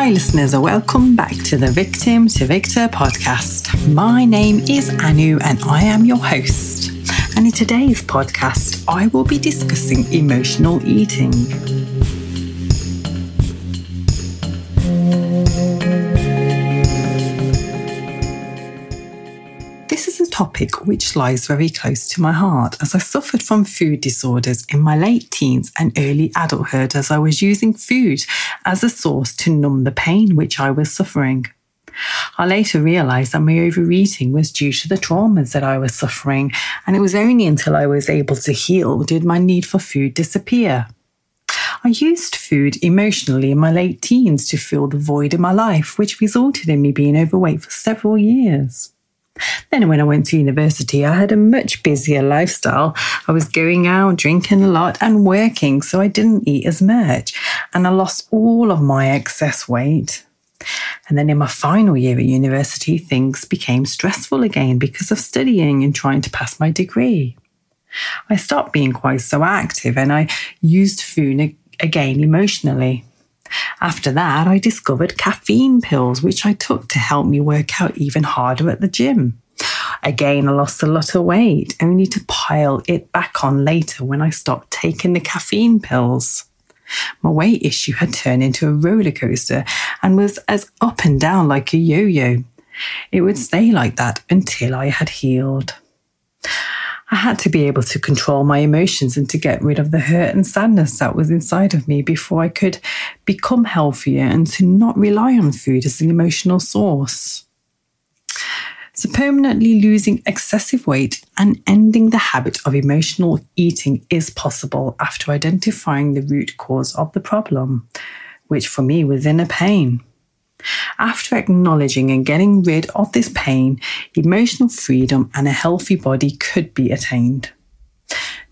Hi, listeners, and welcome back to the Victim to Victor podcast. My name is Anu, and I am your host. And in today's podcast, I will be discussing emotional eating. Topic which lies very close to my heart as I suffered from food disorders in my late teens and early adulthood as I was using food as a source to numb the pain which I was suffering. I later realised that my overeating was due to the traumas that I was suffering, and it was only until I was able to heal did my need for food disappear. I used food emotionally in my late teens to fill the void in my life, which resulted in me being overweight for several years. Then, when I went to university, I had a much busier lifestyle. I was going out, drinking a lot, and working, so I didn't eat as much. And I lost all of my excess weight. And then in my final year at university, things became stressful again because of studying and trying to pass my degree. I stopped being quite so active and I used food again emotionally. After that, I discovered caffeine pills, which I took to help me work out even harder at the gym. Again, I lost a lot of weight, only to pile it back on later when I stopped taking the caffeine pills. My weight issue had turned into a roller coaster and was as up and down like a yo yo. It would stay like that until I had healed. I had to be able to control my emotions and to get rid of the hurt and sadness that was inside of me before I could become healthier and to not rely on food as an emotional source. So, permanently losing excessive weight and ending the habit of emotional eating is possible after identifying the root cause of the problem, which for me was inner pain. After acknowledging and getting rid of this pain, emotional freedom and a healthy body could be attained.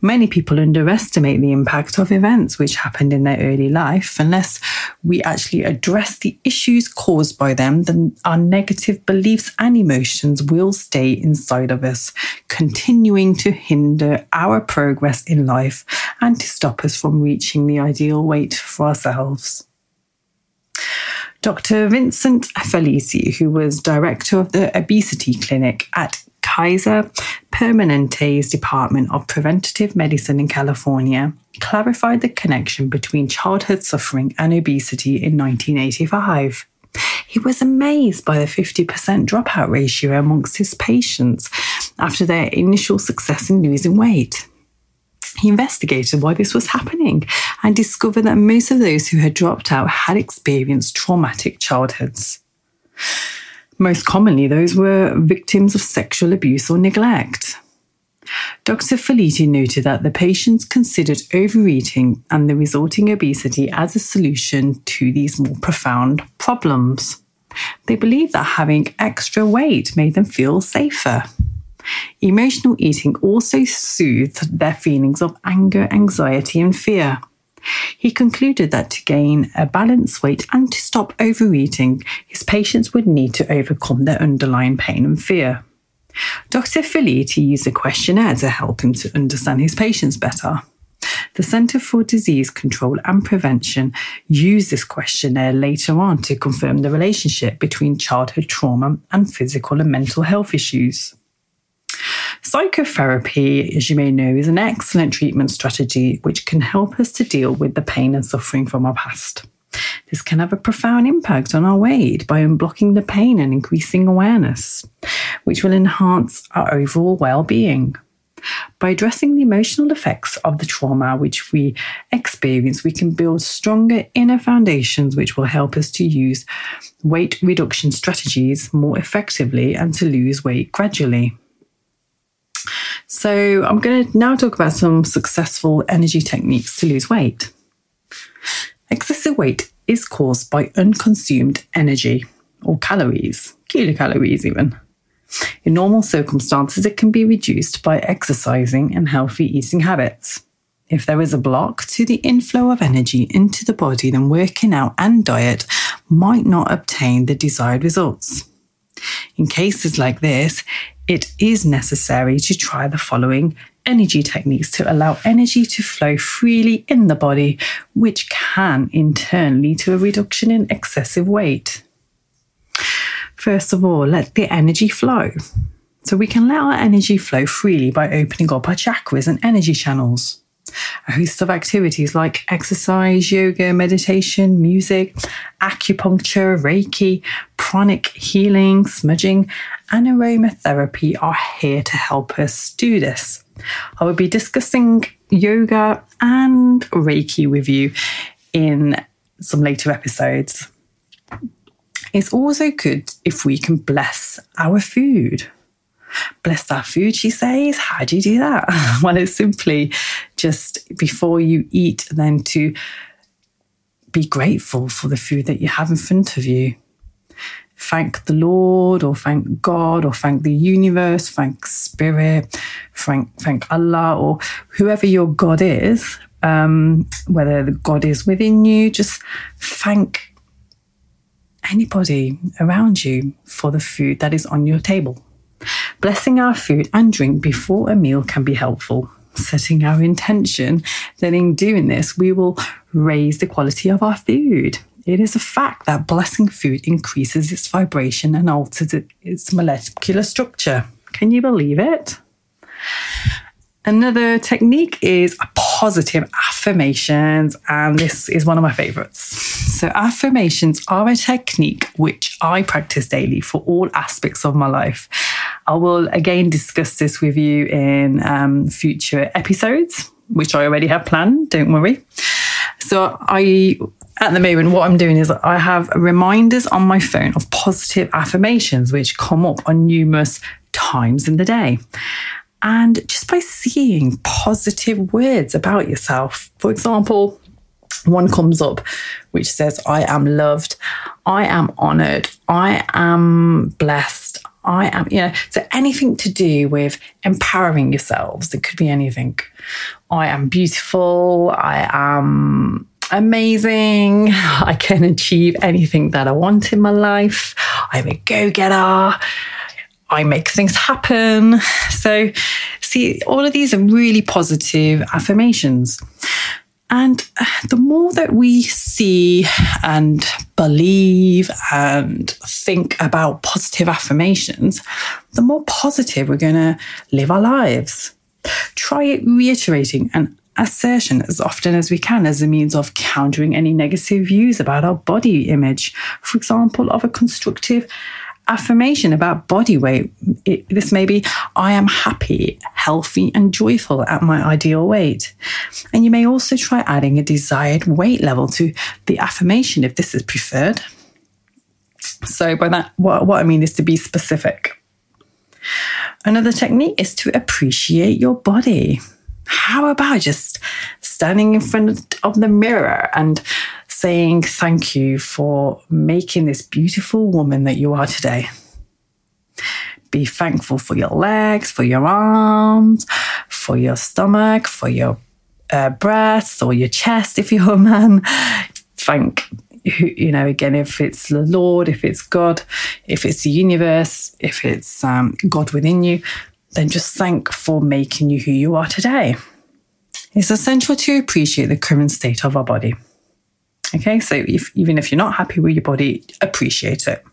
Many people underestimate the impact of events which happened in their early life. Unless we actually address the issues caused by them, then our negative beliefs and emotions will stay inside of us, continuing to hinder our progress in life and to stop us from reaching the ideal weight for ourselves. Dr. Vincent Felitti, who was director of the obesity clinic at Kaiser Permanente's Department of Preventative Medicine in California, clarified the connection between childhood suffering and obesity in 1985. He was amazed by the 50% dropout ratio amongst his patients after their initial success in losing weight. He investigated why this was happening and discovered that most of those who had dropped out had experienced traumatic childhoods. Most commonly, those were victims of sexual abuse or neglect. Dr. Felitti noted that the patients considered overeating and the resulting obesity as a solution to these more profound problems. They believed that having extra weight made them feel safer. Emotional eating also soothed their feelings of anger, anxiety, and fear. He concluded that to gain a balanced weight and to stop overeating, his patients would need to overcome their underlying pain and fear. Dr. Felitti used a questionnaire to help him to understand his patients better. The Centre for Disease Control and Prevention used this questionnaire later on to confirm the relationship between childhood trauma and physical and mental health issues. Psychotherapy, as you may know, is an excellent treatment strategy which can help us to deal with the pain and suffering from our past. This can have a profound impact on our weight by unblocking the pain and increasing awareness, which will enhance our overall well being. By addressing the emotional effects of the trauma which we experience, we can build stronger inner foundations which will help us to use weight reduction strategies more effectively and to lose weight gradually. So, I'm going to now talk about some successful energy techniques to lose weight. Excessive weight is caused by unconsumed energy or calories, kilocalories even. In normal circumstances, it can be reduced by exercising and healthy eating habits. If there is a block to the inflow of energy into the body, then working out and diet might not obtain the desired results. In cases like this, it is necessary to try the following energy techniques to allow energy to flow freely in the body, which can in turn lead to a reduction in excessive weight. First of all, let the energy flow. So we can let our energy flow freely by opening up our chakras and energy channels. A host of activities like exercise, yoga, meditation, music, acupuncture, Reiki, pranic healing, smudging, and aromatherapy are here to help us do this. I will be discussing yoga and Reiki with you in some later episodes. It's also good if we can bless our food. Bless our food, she says. How do you do that? well, it's simply just before you eat, then to be grateful for the food that you have in front of you thank the Lord or thank God or thank the universe, thank spirit, thank, thank Allah or whoever your God is, um, whether the God is within you, just thank anybody around you for the food that is on your table. Blessing our food and drink before a meal can be helpful. Setting our intention, then in doing this, we will raise the quality of our food. It is a fact that blessing food increases its vibration and alters its molecular structure. Can you believe it? Another technique is positive affirmations, and this is one of my favorites. So, affirmations are a technique which I practice daily for all aspects of my life. I will again discuss this with you in um, future episodes, which I already have planned, don't worry. So, I at the moment, what I'm doing is I have reminders on my phone of positive affirmations, which come up on numerous times in the day. And just by seeing positive words about yourself, for example, one comes up which says, I am loved, I am honored, I am blessed, I am, you know, so anything to do with empowering yourselves, it could be anything. I am beautiful, I am amazing. I can achieve anything that I want in my life. I'm a go getter. I make things happen. So, see, all of these are really positive affirmations. And uh, the more that we see and believe and think about positive affirmations, the more positive we're going to live our lives. Try reiterating an assertion as often as we can as a means of countering any negative views about our body image. For example, of a constructive affirmation about body weight. It, this may be, I am happy, healthy, and joyful at my ideal weight. And you may also try adding a desired weight level to the affirmation if this is preferred. So, by that, what, what I mean is to be specific. Another technique is to appreciate your body. How about just standing in front of the mirror and saying thank you for making this beautiful woman that you are today? Be thankful for your legs, for your arms, for your stomach, for your uh, breasts or your chest if you're a man. Thank you know, again, if it's the Lord, if it's God, if it's the universe, if it's um, God within you, then just thank for making you who you are today. It's essential to appreciate the current state of our body. Okay, so if, even if you're not happy with your body, appreciate it.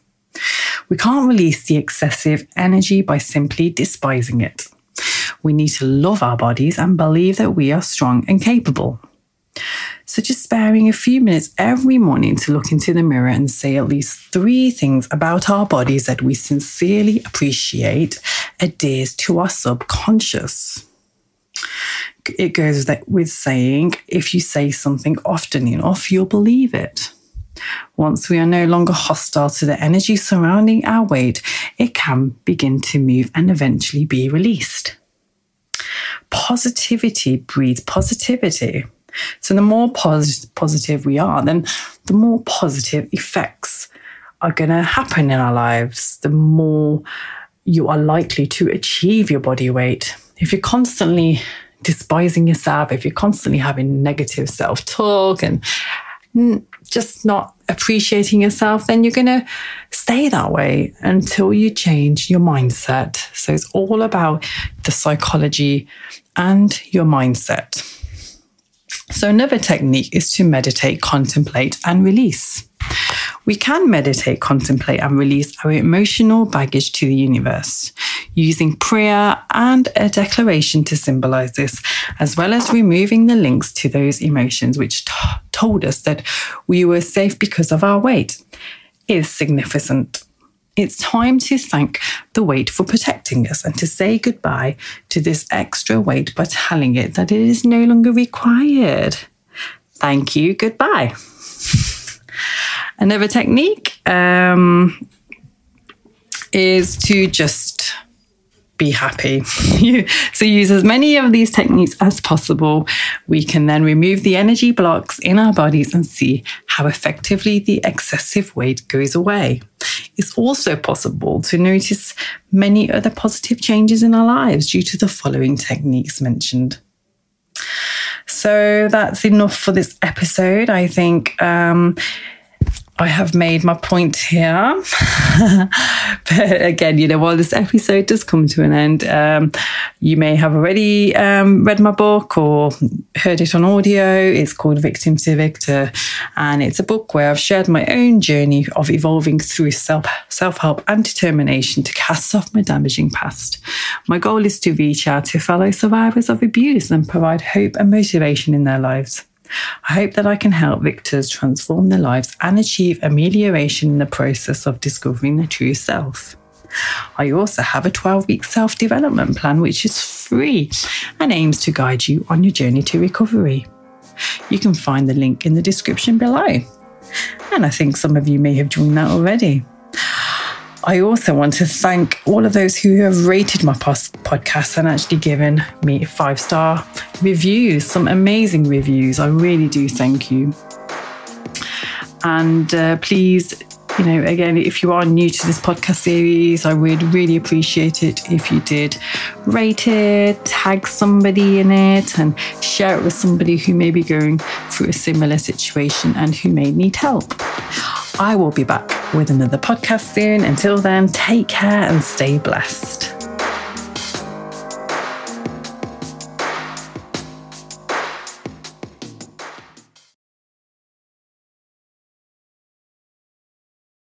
We can't release the excessive energy by simply despising it. We need to love our bodies and believe that we are strong and capable. So, just sparing a few minutes every morning to look into the mirror and say at least three things about our bodies that we sincerely appreciate adheres to our subconscious. It goes with saying if you say something often enough, you'll believe it. Once we are no longer hostile to the energy surrounding our weight, it can begin to move and eventually be released. Positivity breeds positivity. So, the more pos- positive we are, then the more positive effects are going to happen in our lives, the more you are likely to achieve your body weight. If you're constantly despising yourself, if you're constantly having negative self talk and just not appreciating yourself, then you're going to stay that way until you change your mindset. So it's all about the psychology and your mindset. So, another technique is to meditate, contemplate, and release. We can meditate, contemplate, and release our emotional baggage to the universe using prayer and a declaration to symbolize this, as well as removing the links to those emotions which t- told us that we were safe because of our weight. Is significant. It's time to thank the weight for protecting us and to say goodbye to this extra weight by telling it that it is no longer required. Thank you, goodbye. Another technique um, is to just be happy. so use as many of these techniques as possible. We can then remove the energy blocks in our bodies and see how effectively the excessive weight goes away. It's also possible to notice many other positive changes in our lives due to the following techniques mentioned. So that's enough for this episode. I think um, I have made my point here. but again, you know, while this episode does come to an end, um, you may have already um, read my book or heard it on audio. It's called Victim to Victor. And it's a book where I've shared my own journey of evolving through self self help and determination to cast off my damaging past. My goal is to reach out to fellow survivors of abuse and provide hope and motivation in their lives. I hope that I can help victors transform their lives and achieve amelioration in the process of discovering their true self. I also have a 12 week self development plan which is free and aims to guide you on your journey to recovery. You can find the link in the description below. And I think some of you may have joined that already. I also want to thank all of those who have rated my podcast and actually given me five star reviews, some amazing reviews. I really do thank you. And uh, please, you know, again, if you are new to this podcast series, I would really appreciate it if you did rate it, tag somebody in it, and share it with somebody who may be going through a similar situation and who may need help. I will be back with another podcast soon. Until then, take care and stay blessed.